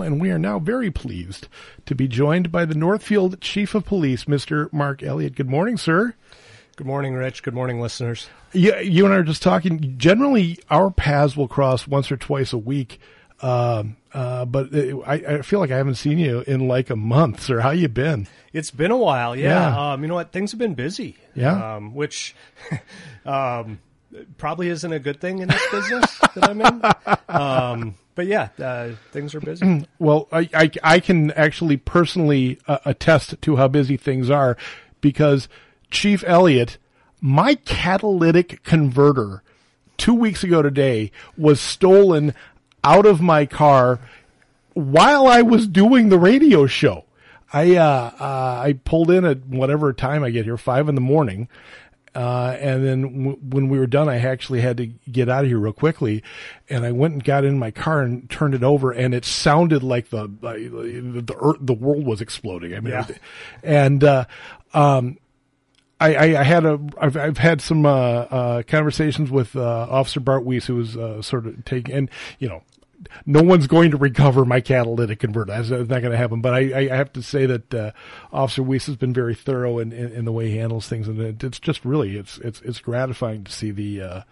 and we are now very pleased to be joined by the Northfield Chief of Police, Mr. Mark Elliott. Good morning, sir. Good morning, Rich. Good morning, listeners. Yeah, you and I are just talking. Generally, our paths will cross once or twice a week, uh, uh, but I, I, feel like I haven't seen you in like a month. Sir, how you been? It's been a while. Yeah. yeah. Um, you know what? Things have been busy. Yeah. Um, which. probably isn't a good thing in this business that I'm in. Um, but yeah, uh, things are busy. well, I, I, I can actually personally uh, attest to how busy things are because Chief Elliott, my catalytic converter two weeks ago today was stolen out of my car while I was doing the radio show. I uh, uh, I pulled in at whatever time I get here, five in the morning, uh, and then w- when we were done, I actually had to get out of here real quickly, and I went and got in my car and turned it over, and it sounded like the the the, earth, the world was exploding. I mean, yeah. and uh, um, I, I, I, had a I've, I've had some uh, uh, conversations with uh, Officer Bart Weiss, who was uh, sort of taking and you know no one's going to recover my catalytic converter. That's, not going to happen. But I, I, have to say that uh, Officer Weiss has been very thorough in, in, in, the way he handles things, and it, it's just really it's it's it's gratifying to see the. Uh,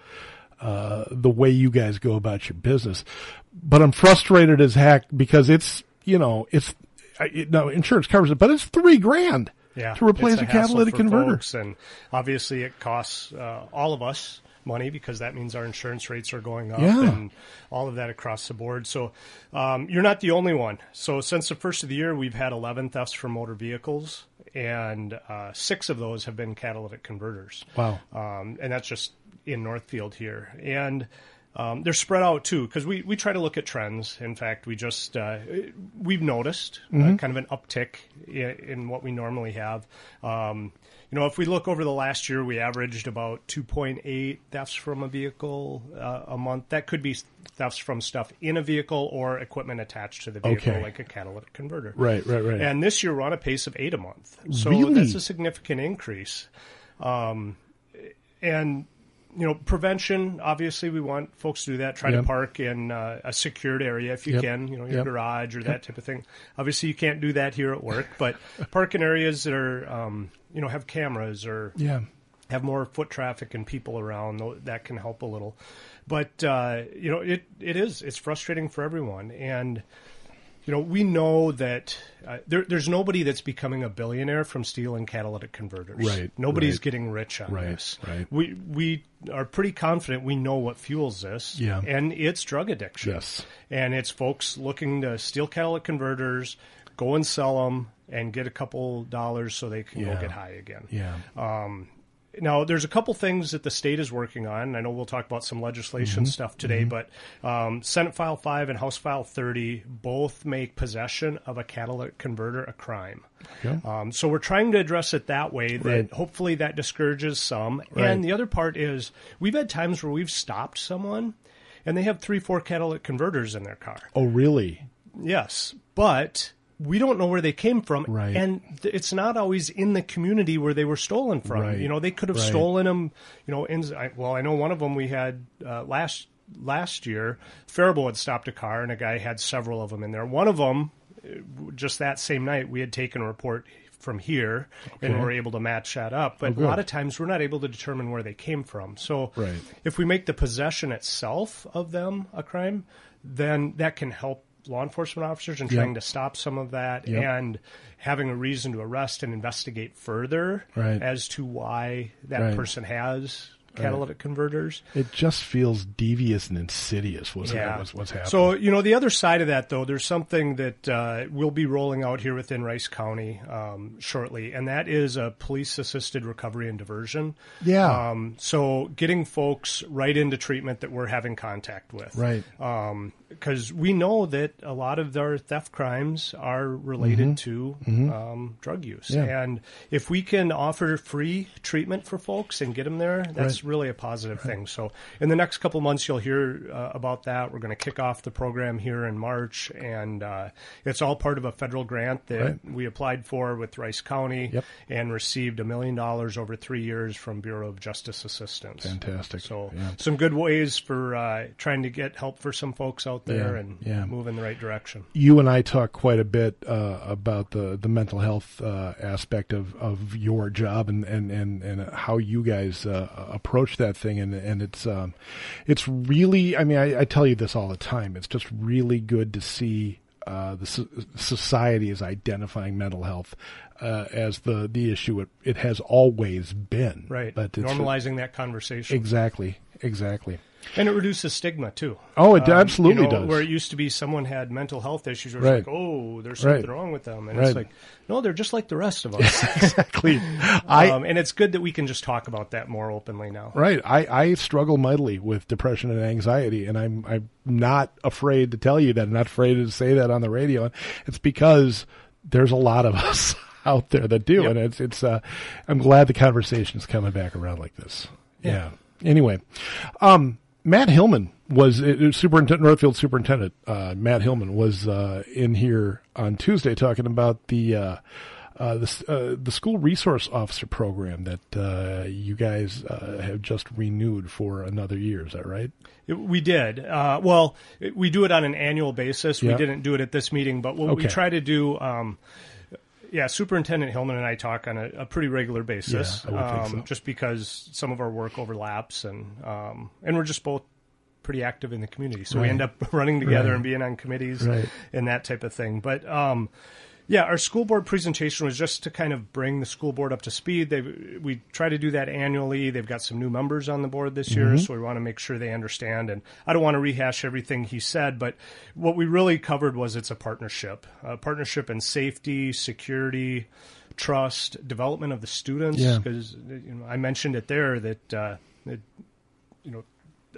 uh, the way you guys go about your business, but I'm frustrated as heck because it's you know it's it, no insurance covers it, but it's three grand yeah, to replace a, a catalytic converter, and obviously it costs uh, all of us money because that means our insurance rates are going up yeah. and all of that across the board. So um, you're not the only one. So since the first of the year, we've had 11 thefts from motor vehicles, and uh, six of those have been catalytic converters. Wow. Um, and that's just in Northfield here. And um, they're spread out too because we, we try to look at trends. In fact, we just uh, we've noticed uh, mm-hmm. uh, kind of an uptick in, in, what we normally have. Um, you know, if we look over the last year, we averaged about 2.8 thefts from a vehicle uh, a month. That could be thefts from stuff in a vehicle or equipment attached to the vehicle, okay. like a catalytic converter. Right, right, right. And this year we're on a pace of eight a month. So really? that's a significant increase. Um, and you know, prevention. Obviously, we want folks to do that. Try yep. to park in uh, a secured area if you yep. can. You know, your yep. garage or that type of thing. Obviously, you can't do that here at work, but park in areas that are, um, you know, have cameras or yeah. have more foot traffic and people around. That can help a little. But uh, you know, it it is it's frustrating for everyone and you know, we know that uh, there, there's nobody that's becoming a billionaire from stealing catalytic converters. Right. Nobody's right. getting rich on right, this. Right. We we are pretty confident we know what fuels this. Yeah. And it's drug addiction. Yes. And it's folks looking to steal catalytic converters, go and sell them, and get a couple dollars so they can yeah. go get high again. Yeah. Um, now, there's a couple things that the state is working on. I know we'll talk about some legislation mm-hmm. stuff today, mm-hmm. but um, Senate File 5 and House File 30 both make possession of a catalytic converter a crime. Okay. Um, so we're trying to address it that way that right. hopefully that discourages some. Right. And the other part is we've had times where we've stopped someone and they have three, four catalytic converters in their car. Oh, really? Yes. But we don't know where they came from, right. and th- it's not always in the community where they were stolen from. Right. You know, they could have right. stolen them. You know, in I, well, I know one of them we had uh, last last year. Faribault had stopped a car, and a guy had several of them in there. One of them, uh, just that same night, we had taken a report from here okay. and we're able to match that up. But oh, a lot of times we're not able to determine where they came from. So right. if we make the possession itself of them a crime, then that can help law enforcement officers and trying yep. to stop some of that yep. and having a reason to arrest and investigate further right. as to why that right. person has catalytic right. converters. It just feels devious and insidious. What's, yeah. what's, what's happening? So you know the other side of that though, there's something that uh, we'll be rolling out here within Rice County um, shortly, and that is a police-assisted recovery and diversion. Yeah. Um, so getting folks right into treatment that we're having contact with. Right. Um, because we know that a lot of their theft crimes are related mm-hmm. to mm-hmm. Um, drug use. Yeah. And if we can offer free treatment for folks and get them there, that's right. really a positive right. thing. So in the next couple months, you'll hear uh, about that. We're going to kick off the program here in March, and uh, it's all part of a federal grant that right. we applied for with Rice County yep. and received a million dollars over three years from Bureau of Justice Assistance. Fantastic. So yeah. some good ways for uh, trying to get help for some folks out out there Yeah, and yeah. move in the right direction. you and I talk quite a bit uh, about the, the mental health uh, aspect of, of your job and, and, and, and how you guys uh, approach that thing and and it's um, it's really I mean I, I tell you this all the time it's just really good to see uh, the so- society is identifying mental health uh, as the the issue it, it has always been Right. but it's Normalizing that conversation. exactly exactly And it reduces stigma too. oh it Um, absolutely you know, does Where it used to be someone had mental health issues, where Right. it's like, oh, there's Right. something wrong with them, and Right. it's like, no, they're just like the rest of us. exactly I um, and it's good that we can just talk about that more openly now. Right. I, I struggle mightily with depression and anxiety, and I'm I'm not afraid to tell you that. I'm not afraid to say that on the radio. It's because there's a lot of us out there that do, Yep. and it's it's. Uh, I'm glad the conversation's coming back around like this. Yeah. Anyway, um, Matt Hillmann was uh, superintendent Northfield superintendent. Uh, Matt Hillmann was uh, in here on Tuesday talking about the. Uh, uh, the uh, the school resource officer program that uh, you guys uh, have just renewed for another year. Is that right? We did. Uh, well, we do it on an annual basis. Yeah. We didn't do it at this meeting, but what we try to do, um, yeah, Superintendent Hillmann and I talk on a, a pretty regular basis, Yeah, I would think um, so. just because some of our work overlaps, and um, and we're just both pretty active in the community, so we end up running together Right. and being on committees Right. and that type of thing. But um, yeah, our school board presentation was just to kind of bring the school board up to speed. They we try to do that annually. They've got some new members on the board this year, so we want to make sure they understand. And I don't want to rehash everything he said, but what we really covered was it's a partnership, a partnership in safety, security, trust, development of the students. Yeah. Because you know, I mentioned it there that, uh, that you know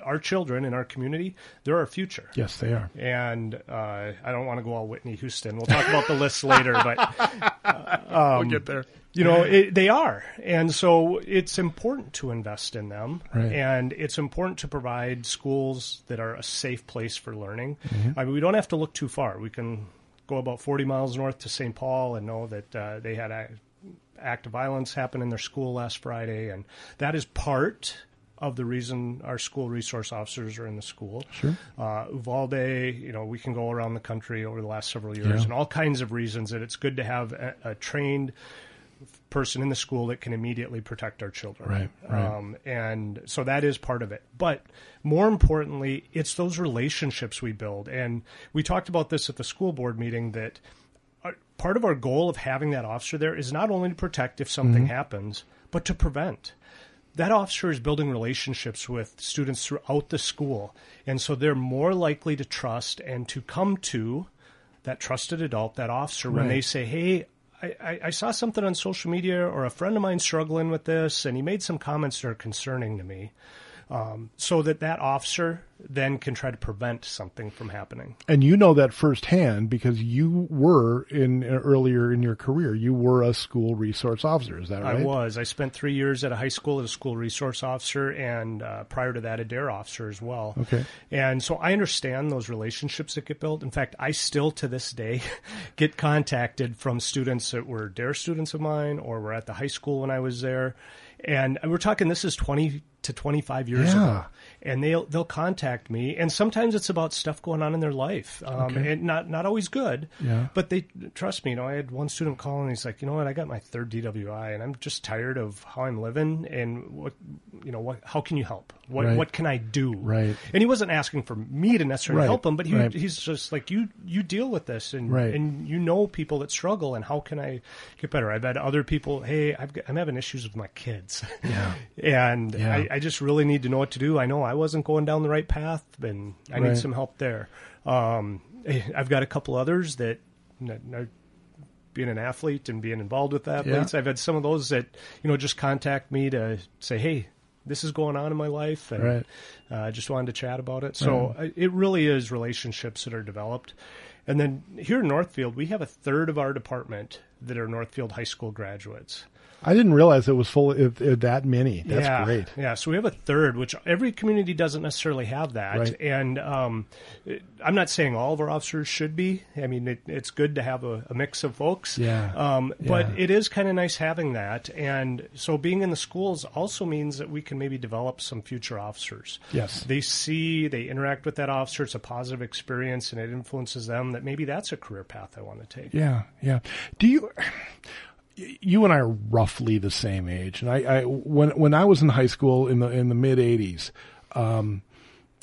our children in our community, they're our future Yes, they are. and uh, I don't want to go all Whitney Houston. We'll talk about the list later, but um, we'll get there. you know it, they are, and so it's important to invest in them, Right. and it's important to provide schools that are a safe place for learning. Mm-hmm. I mean, we don't have to look too far. We can go about forty miles north to St. Paul and know that uh, they had a act of violence happen in their school last Friday, and that is part of the reason our school resource officers are in the school. Sure. Uh, Uvalde, you know, we can go around the country over the last several years, Yeah. and all kinds of reasons that it's good to have a, a trained person in the school that can immediately protect our children. Right, right. Um, and so that is part of it. But more importantly, it's those relationships we build. And we talked about this at the school board meeting that our, part of our goal of having that officer there is not only to protect if something Mm-hmm. happens, but to prevent. That officer is building relationships with students throughout the school. And so they're more likely to trust and to come to that trusted adult, that officer, when they say, Hey, I, I, I saw something on social media or a friend of mine struggling with this, and he made some comments that are concerning to me. Um, so that that officer then can try to prevent something from happening. And you know that firsthand because you were in earlier in your career. You were a school resource officer. Is that right? I was. I spent three years at a high school as a school resource officer, and uh, prior to that, a DARE officer as well. Okay. And so I understand those relationships that get built. In fact, I still to this day get contacted from students that were DARE students of mine or were at the high school when I was there. And we're talking, this is 20 to 25 years Yeah. ago. And they'll, they'll contact me. And sometimes it's about stuff going on in their life. Um, Okay. and not, not always good. Yeah. But they trust me. You know, I had one student call and he's like, you know what, I got my third DWI and I'm just tired of how I'm living and what, you know, what, how can you help? What, Right. what can I do? Right. And he wasn't asking for me to necessarily Right, help him, but he, right. he's just like, you, you deal with this and, and you know people that struggle and how can I get better? I've had other people, hey, I've got, I'm having issues with my kids. Yeah. and Yeah. I, I just really need to know what to do. I know I wasn't going down the right path and I Right. need some help there. Um, I've got a couple others that, being an athlete and being involved with athletes. Yeah. I've had some of those that you know just contact me to say, "Hey, this is going on in my life," and Right. uh, I just wanted to chat about it. So I it really is relationships that are developed. And then here in Northfield, we have a third of our department that are Northfield High School graduates. I didn't realize it was full of that many. That's yeah, great. Yeah, so we have a third, which every community doesn't necessarily have that. Right. And um, I'm not saying all of our officers should be. I mean, it, it's good to have a, a mix of folks. Yeah. Um, but Yeah. it is kind of nice having that. And so being in the schools also means that we can maybe develop some future officers. Yes. They see, they interact with that officer. It's a positive experience, and it influences them that maybe that's a career path I want to take. Yeah, yeah. Do you? You and I are roughly the same age, and I, I when when I was in high school in the in the mid '80s, um,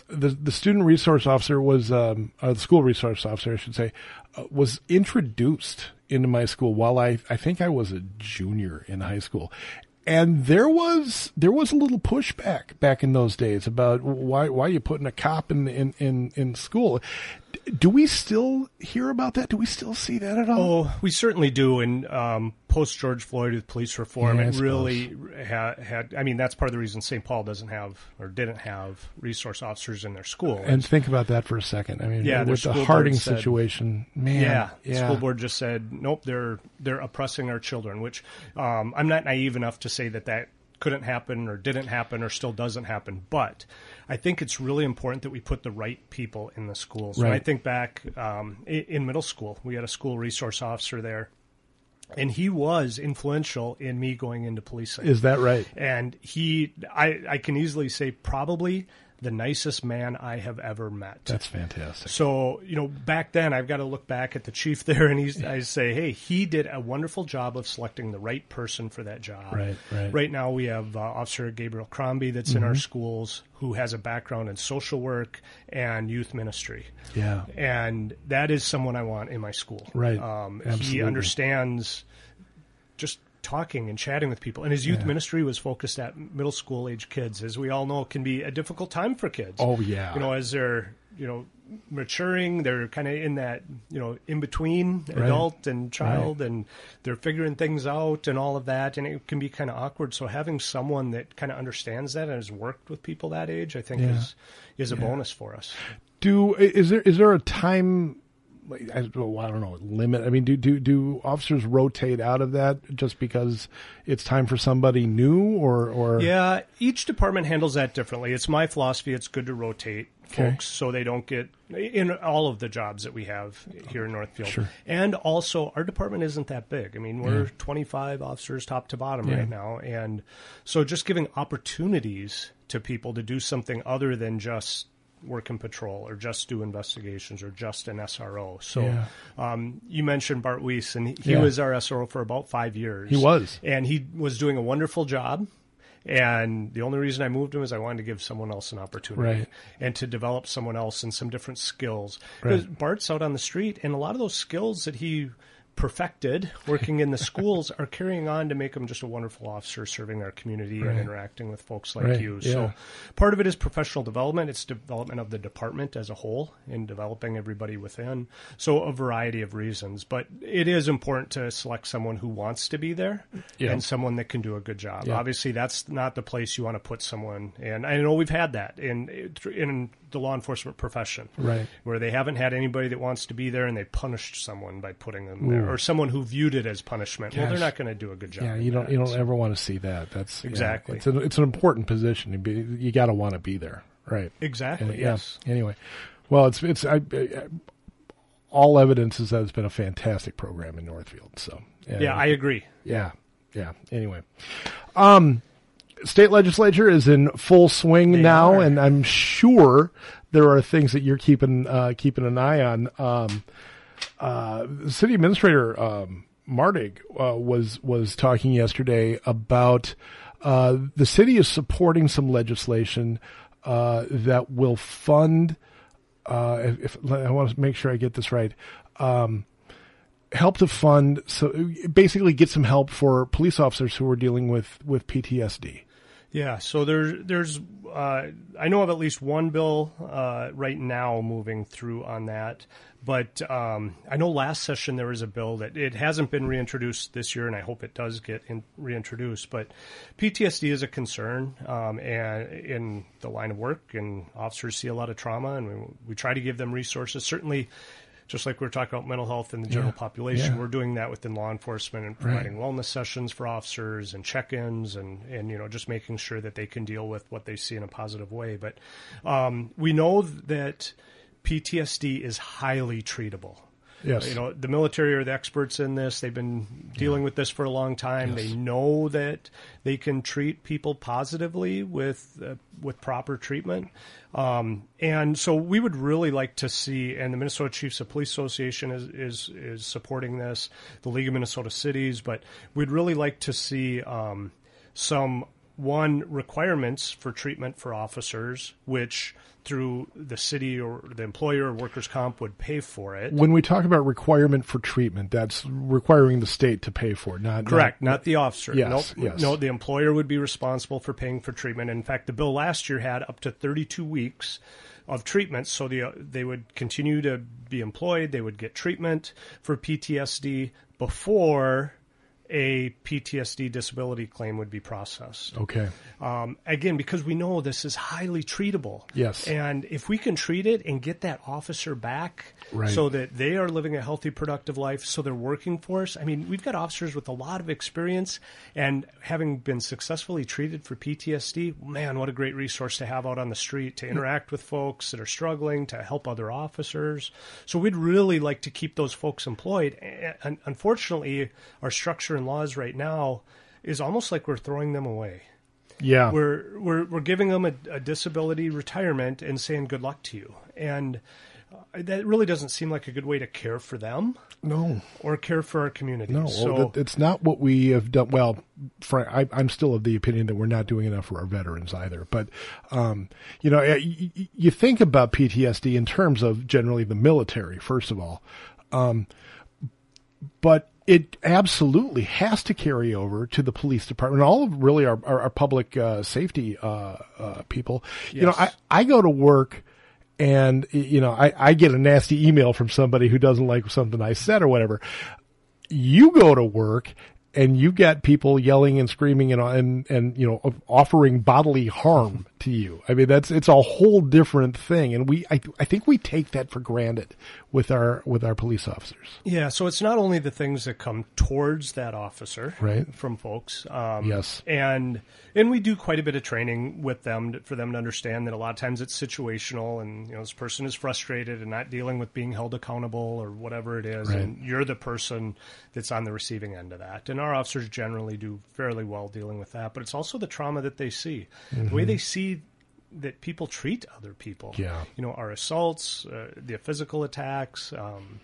the the student resource officer was um, uh, the school resource officer, I should say, uh, was introduced into my school while I I think I was a junior in high school. And there was there was a little pushback back in those days about why why are you putting a cop in in in, in school? Do we still hear about that? Do we still see that at all? Oh, we certainly do. And um, post George Floyd with police reform, Yeah, it really ha- had. I mean, that's part of the reason St. Paul doesn't have or didn't have resource officers in their school. And think about that for a second. I mean, Yeah, with the Harding said- situation, man. yeah, the yeah. school board just said nope. They're they're oppressing our children. Which um, I'm not naive enough to say that that couldn't happen or didn't happen or still doesn't happen. But I think it's really important that we put the right people in the schools. When I think back um, in, in middle school, we had a school resource officer there. And he was influential in me going into policing. Is that right? and he, I, I can easily say, probably the nicest man I have ever met. That's fantastic. So, you know, back then I've got to look back at the chief there and he's, I say, hey, he did a wonderful job of selecting the right person for that job. Right, right. Right now we have uh, Officer Gabriel Crombie that's in our Mm-hmm. schools who has a background in social work and youth ministry. Yeah. And that is someone I want in my school. Right. Um, Absolutely. he understands just talking and chatting with people. And his youth Yeah. ministry was focused at middle school age kids, as we all know, can be a difficult time for kids. Oh, yeah. You know, as they're you know maturing, they're kind of in that you know in between adult and child, and they're figuring things out and all of that, and it can be kind of awkward. So having someone that kind of understands that and has worked with people that age, I think Yeah. is is a bonus for us. Do is there is there a time? I don't know, I don't know limit. I mean, do do do officers rotate out of that just because it's time for somebody new, or or Yeah, each department handles that differently. It's my philosophy. It's good to rotate Okay. folks so they don't get in all of the jobs that we have here in Northfield. Sure. And also, our department isn't that big. I mean, we're 25 officers top to bottom Yeah. right now, and so just giving opportunities to people to do something other than just work in patrol or just do investigations or just an SRO. So Yeah. um, you mentioned Bart Weiss, and he, he Yeah. was our SRO for about five years. He was. And he was doing a wonderful job. And the only reason I moved him is I wanted to give someone else an opportunity Right. and to develop someone else and some different skills. Right. Bart's out on the street, and a lot of those skills that he perfected working in the schools are carrying on to make him just a wonderful officer serving our community Right. and interacting with folks like Right, you. yeah. So part of it is professional development. It's development of the department as a whole and developing everybody within. So a variety of reasons, but it is important to select someone who wants to be there Yeah. and someone that can do a good job. Yeah. Obviously, that's not the place you want to put someone. And I know we've had that in in the law enforcement profession, Right. Where they haven't had anybody that wants to be there, and they punished someone by putting them there, or someone who viewed it as punishment. Well, they're not going to do a good job. Yeah, you don't that. you don't ever want to see that. That's yeah, Exactly. it's, an, it's an important position. You, be, you got to want to be there, right? exactly. Yeah. Yes. Anyway, well, it's it's I, I, all evidence is that it's been a fantastic program in Northfield. So Yeah, I agree. yeah yeah. Anyway, um, state legislature is in full swing now, are. and I'm sure there are things that you're keeping uh, keeping an eye on. Um, uh, the city administrator um, Martig uh, was was talking yesterday about uh, the city is supporting some legislation uh, that will fund. Uh, if, if I want to make sure I get this right, um, help to fund so basically get some help for police officers who are dealing with with PTSD. Yeah, so there's there's uh, I know of at least one bill uh, right now moving through on that, but um, I know last session there was a bill that it hasn't been reintroduced this year, and I hope it does get in, reintroduced. But PTSD is a concern, um, and in the line of work, and officers see a lot of trauma, and we, we try to give them resources. Certainly, just like we are talking about mental health in the general Yeah. population, Yeah. we're doing that within law enforcement and providing wellness sessions for officers and check-ins and, and, you know, just making sure that they can deal with what they see in a positive way. But um, we know that PTSD is highly treatable. Yes. You know, the military are the experts in this. They've been dealing with this for a long time. Yes. They know that they can treat people positively with uh, with proper treatment. Um, and so we would really like to see, and the Minnesota Chiefs of Police Association is, is, is supporting this, the League of Minnesota Cities, but we'd really like to see um, some, one, requirements for treatment for officers, which through the city or the employer or workers' comp would pay for it. when we talk about requirement for treatment, that's requiring the state to pay for it, not Correct, Not, not the officer. Yes, Nope. yes. No, the employer would be responsible for paying for treatment. In fact, the bill last year had up to 32 weeks of treatment, so the, uh, they would continue to be employed. They would get treatment for PTSD before a PTSD disability claim would be processed. okay. Um, again, because we know this is highly treatable. Yes. And if we can treat it and get that officer back Right. so that they are living a healthy, productive life, so they're working for us. I mean, we've got officers with a lot of experience and having been successfully treated for PTSD, man, what a great resource to have out on the street to interact with folks that are struggling, to help other officers. So we'd really like to keep those folks employed. And unfortunately, our structure laws right now is almost like we're throwing them away Yeah. we're we're we're giving them a, a disability retirement and saying good luck to you, and uh, that really doesn't seem like a good way to care for them no. or care for our community. No, so it's not what we have done. Well, Frank, I, I'm still of the opinion that we're not doing enough for our veterans either. But, um, you know, you, you think about PTSD in terms of generally the military, first of all. Um, but it absolutely has to carry over to the police department. All of really our, our, our public uh, safety uh, uh, people. You know, I, I go to work and, you know, I, I get a nasty email from somebody who doesn't like something I said or whatever you go to work and you get people yelling and screaming and and and you know offering bodily harm to you. I mean that's it's a whole different thing, and we I I think we take that for granted with our with our police officers. yeah, so it's not only the things that come towards that officer, Right. from folks. Um, Yes. and and we do quite a bit of training with them to, for them to understand that a lot of times it's situational, and you know this person is frustrated and not dealing with being held accountable or whatever it is, Right. and you're the person that's on the receiving end of that. And our officers generally do fairly well dealing with that, but it's also the trauma that they see, the way they see that people treat other people. Yeah. you know, our assaults, uh, the physical attacks. Um,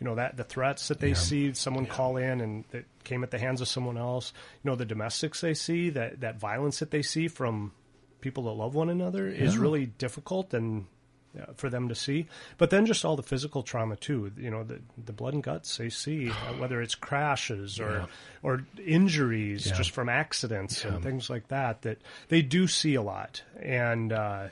you know that the threats that they see someone call in and that came at the hands of someone else you know the domestics they see that that violence that they see from people that love one another is really difficult and uh, for them to see but then just all the physical trauma too you know the the blood and guts they see uh, whether it's crashes or Yeah. or injuries Yeah. just from accidents Yeah. and things like that that they do see a lot and uh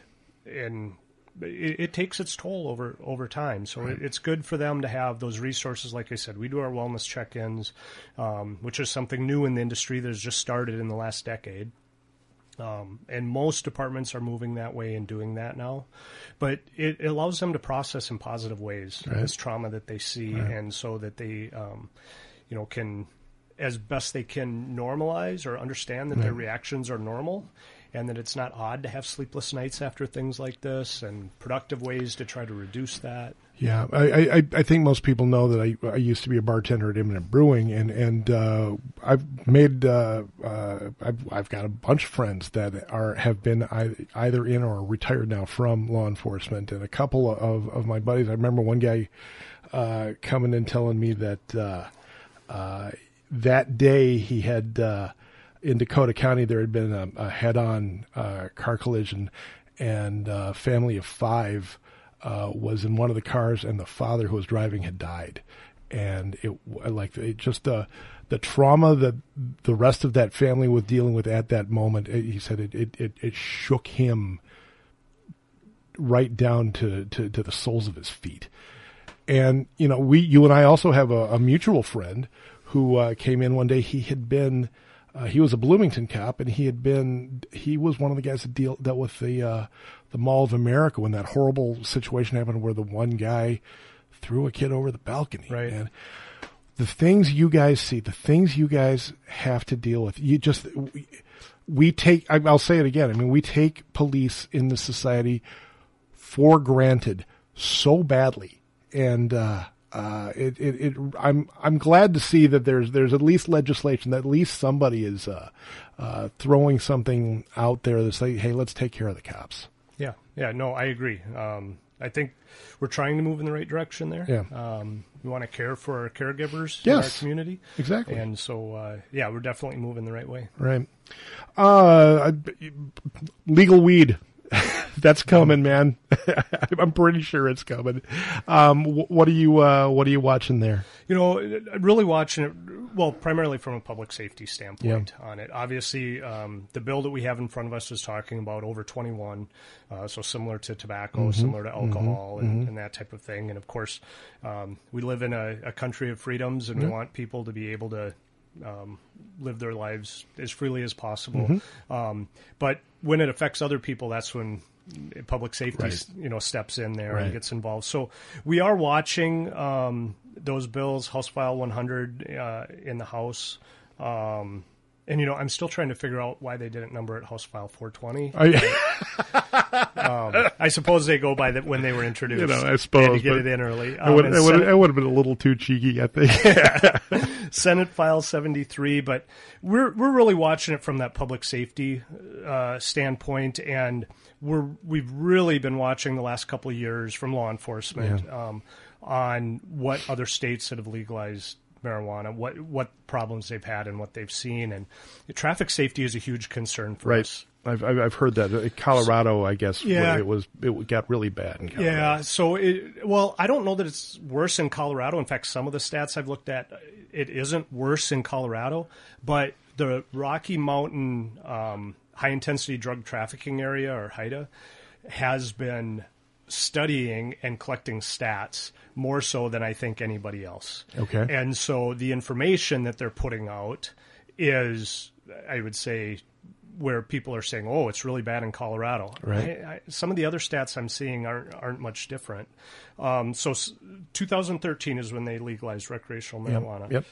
and it, it takes its toll over over time. So it, it's good for them to have those resources. Like I said, we do our wellness check-ins, um, which is something new in the industry that has just started in the last decade. Um, and most departments are moving that way and doing that now, but it, it allows them to process in positive ways Right. this trauma that they see, and so that they, um, you know, can as best they can normalize or understand that their reactions are normal and that it's not odd to have sleepless nights after things like this and productive ways to try to reduce that. Yeah, I, I, I think most people know that I, I used to be a bartender at Imminent Brewing, and and uh, I've made uh, uh, I've I've got a bunch of friends that are have been either in or retired now from law enforcement, and a couple of of my buddies. I remember one guy uh, coming and telling me that uh, uh, that day he had in Dakota County there had been a, a head-on uh, car collision, and a family of five uh, was in one of the cars, and the father who was driving had died, and it like it just the the trauma that the rest of that family was dealing with at that moment. It, he said it, it it it shook him right down to, to to the soles of his feet. And you know, we you and I also have a, a mutual friend who uh, came in one day. He had been uh, he was a Bloomington cop, and he had been he was one of the guys that deal dealt with the uh, the Mall of America when that horrible situation happened, where the one guy threw a kid over the balcony. Right. Man. The things you guys see, the things you guys have to deal with, you just, we, we take, I- I'll say it again. I mean, we take police in the society for granted so badly. And, uh, uh, it, it, it, I'm, I'm glad to see that there's, there's at least legislation that at least somebody is, uh, uh, throwing something out there that's like, hey, let's take care of the cops. Yeah, yeah, no, I agree. Um, I think we're trying to move in the right direction there. Yeah. Um, we want to care for our caregivers in our community. Exactly. And so, uh, yeah, we're definitely moving the right way. Right. Uh, legal weed. That's coming, man. I'm pretty sure it's coming. Um, what are you, uh, what are you watching there? You know, really watching it, well, primarily from a public safety standpoint on it. Obviously, um, the bill that we have in front of us is talking about over 21, uh, so similar to tobacco, similar to alcohol, and, and that type of thing. And of course, um, we live in a, a country of freedoms, and we want people to be able to um, live their lives as freely as possible. Um, but when it affects other people, that's when public safety, Right. you know, steps in there Right. and gets involved. So we are watching um, those bills, House File 100 uh, in the House. Um, and you know, I'm still trying to figure out why they didn't number it House File 420. I, I suppose they go by that when they were introduced. You know, I suppose, to get it in early. Um, would, and I would, Senate- I would have been a little too cheeky, I think. Senate File 73, but we're we're really watching it from that public safety uh, standpoint, and we're we've really been watching the last couple of years from law enforcement um, on what other states that have legalized marijuana, what what problems they've had, and what they've seen, and traffic safety is a huge concern for right. us. I've, I've I've heard that. Uh, Colorado, I guess, Yeah. it was, it got really bad in Colorado. Yeah. So, it, well, I don't know that it's worse in Colorado. In fact, some of the stats I've looked at, it isn't worse in Colorado, but the Rocky Mountain um, high intensity drug trafficking area, or HIDTA, has been studying and collecting stats more so than I think anybody else. Okay. And so the information that they're putting out is, I would say, where people are saying, "Oh, it's really bad in Colorado." Right. I, I, some of the other stats I'm seeing aren't aren't much different. Um, so, s- 2013 is when they legalized recreational Yep. marijuana Yep.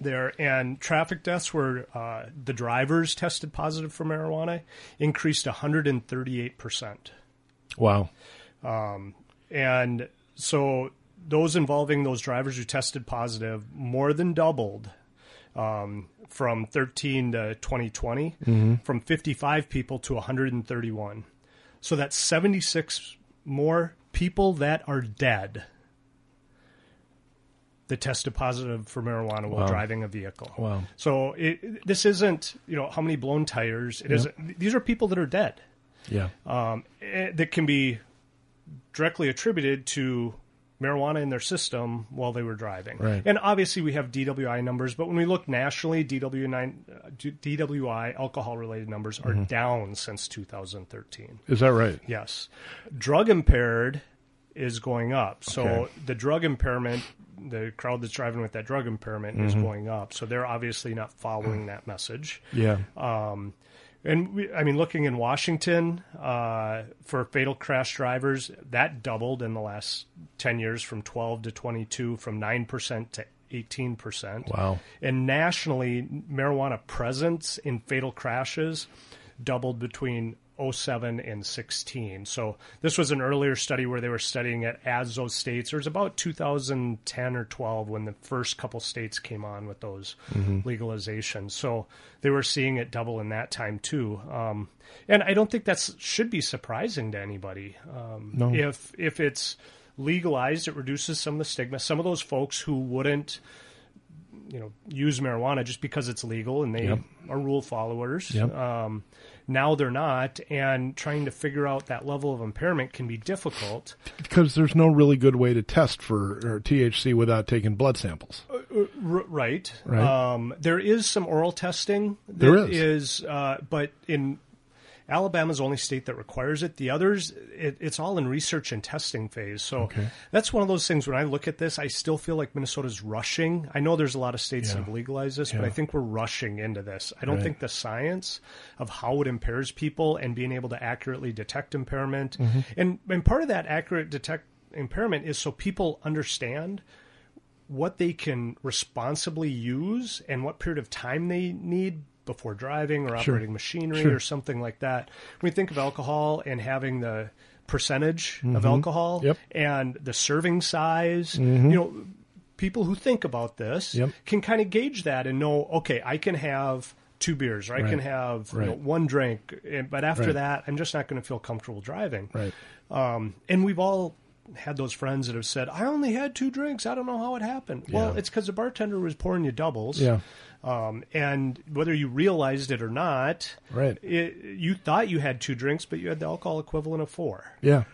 there, and traffic deaths where uh, the drivers tested positive for marijuana increased 138 percent. Wow. And so those involving those drivers who tested positive more than doubled um, from 13 to 2020, from 55 people to 131. So that's 76 more people that are dead that tested positive for marijuana while Wow. driving a vehicle. Wow. So it, this isn't, you know, how many blown tires. It not These are people that are dead Yeah. um, eh, that can be directly attributed to marijuana in their system while they were driving. Right. And obviously, we have DWI numbers, but when we look nationally, DWI, uh, DWI alcohol related numbers are Mm-hmm. down since 2013. Is that right? Yes. Drug impaired is going up. So Okay. the drug impairment, the crowd that's driving with that drug impairment is Mm-hmm. going up. So they're obviously not following that message. Yeah. Um, and we, I mean, looking in Washington uh, for fatal crash drivers, that doubled in the last 10 years from 12 to 22, from 9% to 18%. Wow. And nationally, marijuana presence in fatal crashes doubled between 07 and 16. So this was an earlier study where they were studying it as those states. There was about 2010 or 12 when the first couple states came on with those legalizations. So they were seeing it double in that time too. Um, and I don't think that should be surprising to anybody. Um, No. If if it's legalized, it reduces some of the stigma. Some of those folks who wouldn't you know use marijuana just because it's legal and they Yep. are rule followers. Yep. Um, now they're not, and trying to figure out that level of impairment can be difficult. Because there's no really good way to test for or THC without taking blood samples. R- right. Right. Um, there is some oral testing. There is. uh, but in Alabama's the only state that requires it. The others, it, it's all in research and testing phase. So Okay. that's one of those things. When I look at this, I still feel like Minnesota's rushing. I know there's a lot of states Yeah. that have legalized this, but I think we're rushing into this. I don't Right. think the science of how it impairs people and being able to accurately detect impairment, Mm-hmm. and and part of that accurate detect impairment is so people understand what they can responsibly use and what period of time they need before driving or Sure. operating machinery Sure. or something like that. When we think of alcohol and having the percentage of alcohol Mm-hmm. Yep. Mm-hmm. and the serving size, you know, people who think about this Yep. can kind of gauge that and know, okay, I can have two beers or I can Right. have you know, one drink, but after Right. that, I'm just not going to feel comfortable driving. Right. Um, and we've all had those friends that have said, I only had two drinks. I don't know how it happened. Well, it's because the bartender was pouring you doubles. Yeah. Um, and whether you realized it or not, Right. it, you thought you had two drinks, but you had the alcohol equivalent of four. Yeah.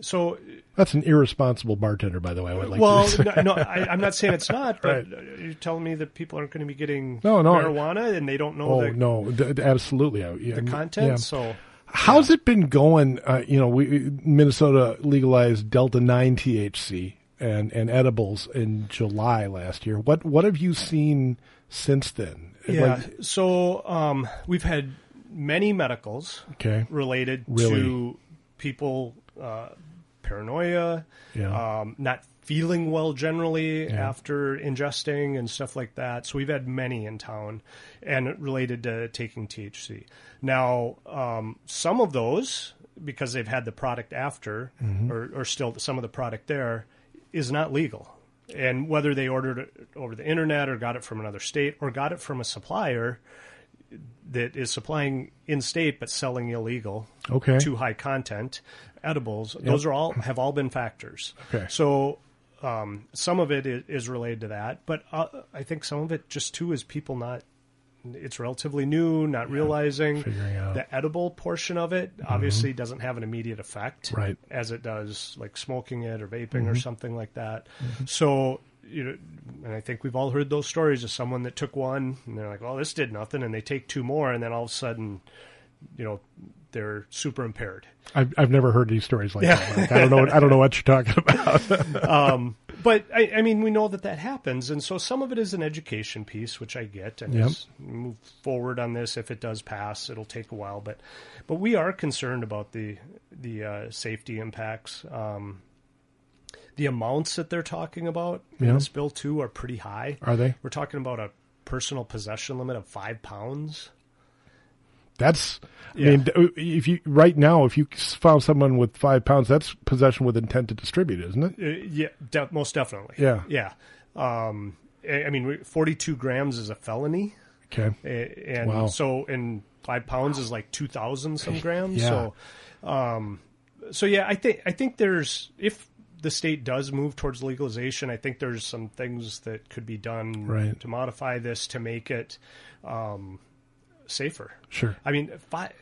So, That's an irresponsible bartender, by the way. I would like well, to say. no, no I, I'm not saying it's not, but Right. you're telling me that people aren't going to be getting No, no. marijuana and they don't know Oh the, no, d- absolutely. Yeah, the yeah. content. So, How's it been going? Uh, you know, we Minnesota legalized Delta Nine THC and and edibles in July last year. What what have you seen since then? yeah. Like- so, um, we've had many medicals okay. related Really? to people uh, paranoia, Yeah. um, not feeling well generally Yeah. after ingesting and stuff like that. So we've had many in town and related to taking THC. Now, um, some of those, because they've had the product after, Mm-hmm. or, or still some of the product there, is not legal. And whether they ordered it over the internet or got it from another state or got it from a supplier that is supplying in state but selling illegal Okay. too high content edibles those are all have all been factors Okay. so um, some of it is, related to that but uh, i think some of it just too is people not it's relatively new not realizing out. Mm-hmm. the edible portion of it obviously doesn't have an immediate effect Right. as it does like smoking it or vaping Mm-hmm. or something like that so you know and i think we've all heard those stories of someone that took one and they're like well this did nothing and they take two more and then all of a sudden you know they're super impaired I've I've never heard these stories like that. Like, I don't know. What, I don't know what you're talking about. but I, I mean we know that that happens and so some of it is an education piece which i get and Yep. move forward on this if it does pass it'll take a while but but we are concerned about the the uh, safety impacts um, the amounts that they're talking about in Yeah. this bill too are pretty high Are they? we're talking about a personal possession limit of five pounds That's. I mean, if you right now, if you found someone with five pounds, that's possession with intent to distribute, isn't it? Uh, yeah, de- most definitely. Yeah. yeah. Um, I mean, forty-two grams is a felony, Okay. and Wow. so and five pounds is like two thousand some grams. Yeah. So, um, so yeah, I think I think there's if the state does move towards legalization, I think there's some things that could be done Right. to modify this to make it um, safer. Sure. I mean, five,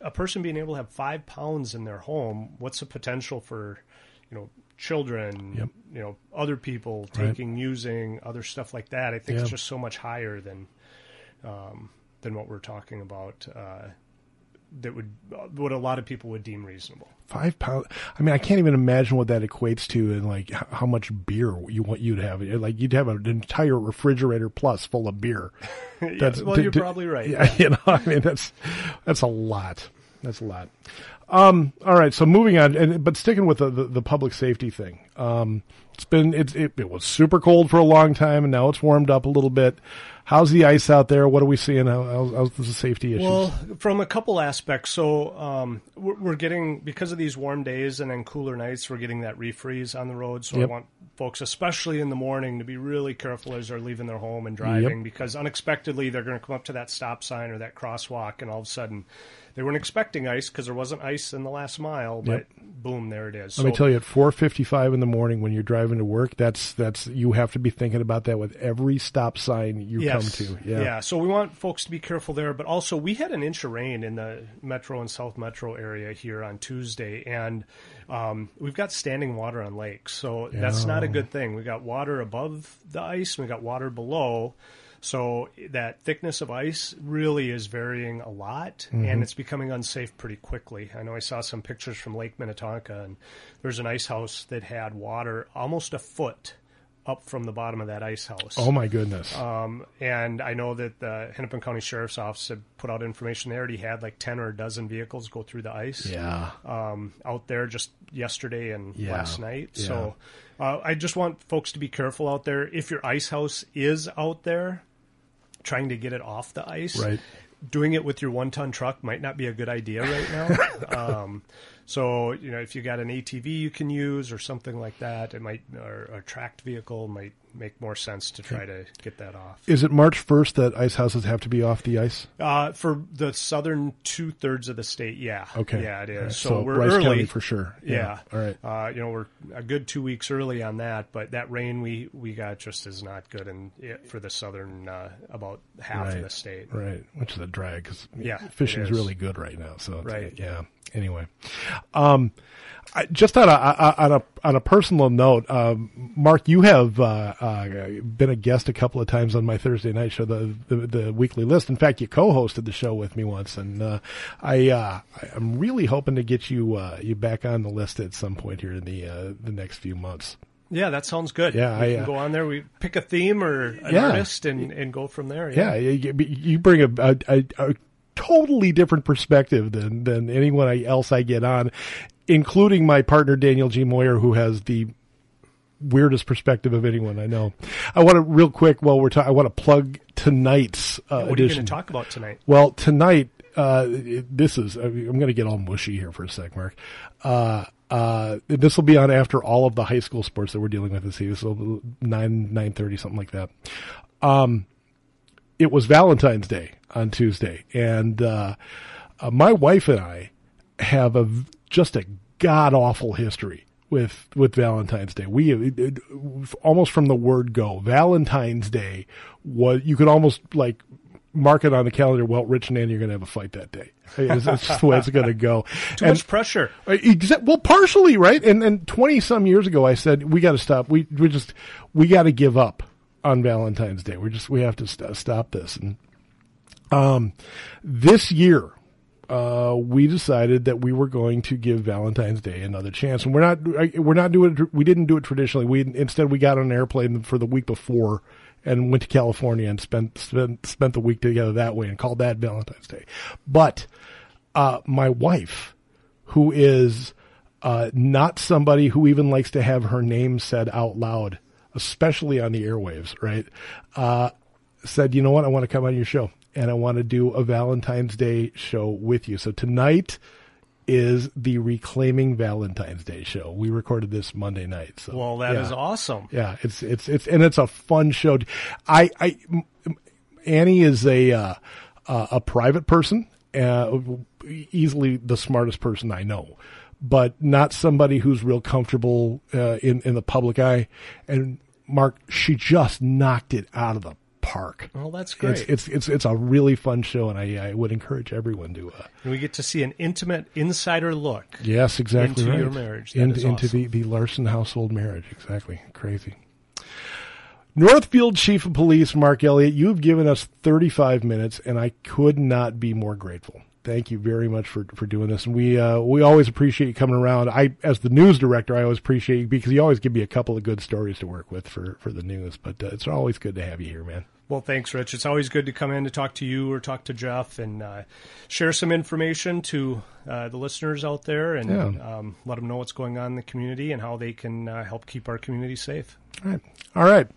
a person being able to have five pounds in their home, what's the potential for, you know, children, Yep. you know, other people Right. taking, using, other stuff like that? I think Yeah. it's just so much higher than, um, than what we're talking about. Uh, that would what a lot of people would deem reasonable. Five pounds. I mean, I can't even imagine what that equates to, and like how much beer you want you'd have. Like you'd have an entire refrigerator plus full of beer. That's well, to- you're to- probably right. Yeah, you know, I mean that's that's a lot. That's a lot. Um, all right, so moving on, and but sticking with the the, the public safety thing. Um, it's been it's it, it was super cold for a long time, and now it's warmed up a little bit. How's the ice out there? What are we seeing? How, how's, the safety issues? Well, from a couple aspects. So um, we're, we're getting because of these warm days and then cooler nights, we're getting that refreeze on the road. So Yep. I want folks, especially in the morning, to be really careful as they're leaving their home and driving Yep. because unexpectedly they're going to come up to that stop sign or that crosswalk, and all of a sudden they weren't expecting ice because there wasn't ice in the last mile, but boom, there it is. Let me tell you, at four fifty-five in the morning when you're driving to work, that's that's you have to be thinking about that with every stop sign you come to. Yeah. yeah, So we want folks to be careful there, but also we had an inch of rain in the metro and south metro area here on Tuesday, and um, we've got standing water on lakes. So that's not a good thing. We got water above the ice, and we got water below. So that thickness of ice really is varying a lot, and it's becoming unsafe pretty quickly. I know I saw some pictures from Lake Minnetonka, and there's an ice house that had water almost a foot up from the bottom of that ice house. Oh my goodness. Um, and I know that the Hennepin County Sheriff's Office had put out information. They already had like 10 or a dozen vehicles go through the ice yeah. um, out there just yesterday and Yeah. last night. Yeah. So uh, I just want folks to be careful out there. If your ice house is out there, trying to get it off the ice, Right. doing it with your one ton truck might not be a good idea right now. um, so you know, if you got an ATV you can use or something like that, it might or a tracked vehicle might make more sense to try to get that off. Is it March 1st that ice houses have to be off the ice? Uh, for the southern two thirds of the state, yeah, Okay. yeah, it is. Right. So, we're Rice early County for sure. Yeah. All right. Uh, you know, we're a good two weeks early on that, but that rain we, we got just is not good in for the southern uh, about half Right. of the state. Right, which is a drag because Yeah, fishing's it is. really good right now. So Right. yeah. Anyway, um, I, just on a on a on a personal note, um, Mark, you have uh, uh, been a guest a couple of times on my Thursday night show, the the, the weekly list. In fact, you co-hosted the show with me once, and uh, I uh, I'm really hoping to get you uh, you back on the list at some point here in the uh, the next few months. Yeah, that sounds good. Yeah, we I, can uh, go on there. We pick a theme or an Yeah. artist and, and go from there. Yeah, you, you bring a, a, a, a totally different perspective than than anyone else I get on, including my partner Daniel G. Moyer, who has the weirdest perspective of anyone I know. I want to real quick while we're talking. I want to plug tonight's uh, What are you edition. going to talk about tonight? Well, tonight, uh, this is, I'm going to get all mushy here for a sec, Mark. Uh, uh, this will be on after all of the high school sports that we're dealing with this year. So nine, nine thirty, something like that. Um, it was Valentine's Day on Tuesday and, uh, uh, my wife and I have a, just a god awful history with, with Valentine's Day. We, it, it, almost from the word go, Valentine's Day was, you could almost like mark it on the calendar. Well, Rich and Andy are going to have a fight that day. It's, it's just the way it's going to go. Too And- much pressure. uh, well, partially, right? And and twenty some years ago, I said we got to stop. We we just we got to give up on Valentine's Day. We're just we have to st- stop this. And um, this year, uh, we decided that we were going to give Valentine's Day another chance, and we're not we're not doing we didn't do it traditionally. We instead we got on an airplane for the week before and went to California and spent spent spent the week together that way and called that Valentine's Day. But uh, my wife, who is uh, not somebody who even likes to have her name said out loud, especially on the airwaves, right? Uh, said, you know what? I want to come on your show and I want to do a Valentine's Day show with you. So tonight is the Reclaiming Valentine's Day show. We recorded this Monday night. So Well, that is yeah. awesome. Yeah, it's it's it's and it's a fun show. I I Annie is a uh, uh, a private person, uh, easily the smartest person I know, but not somebody who's real comfortable uh, in in the public eye. And Mark, she just knocked it out of the park. Well, that's great. It's, it's it's it's a really fun show, and I, I would encourage everyone to. Uh, and we get to see an intimate insider look. yes, exactly Into right. your marriage. In- into awesome. the the Larson household marriage. Exactly, crazy. Northfield Chief of Police Mark Elliott, you've given us 35 minutes, and I could not be more grateful. Thank you very much for, for doing this, and we uh, we always appreciate you coming around. I, as the news director, I always appreciate you because you always give me a couple of good stories to work with for, for the news. But uh, it's always good to have you here, man. Well, thanks, Rich. It's always good to come in to talk to you or talk to Jeff and uh, share some information to uh, the listeners out there and Yeah. um, let them know what's going on in the community and how they can uh, help keep our community safe. All right, all right.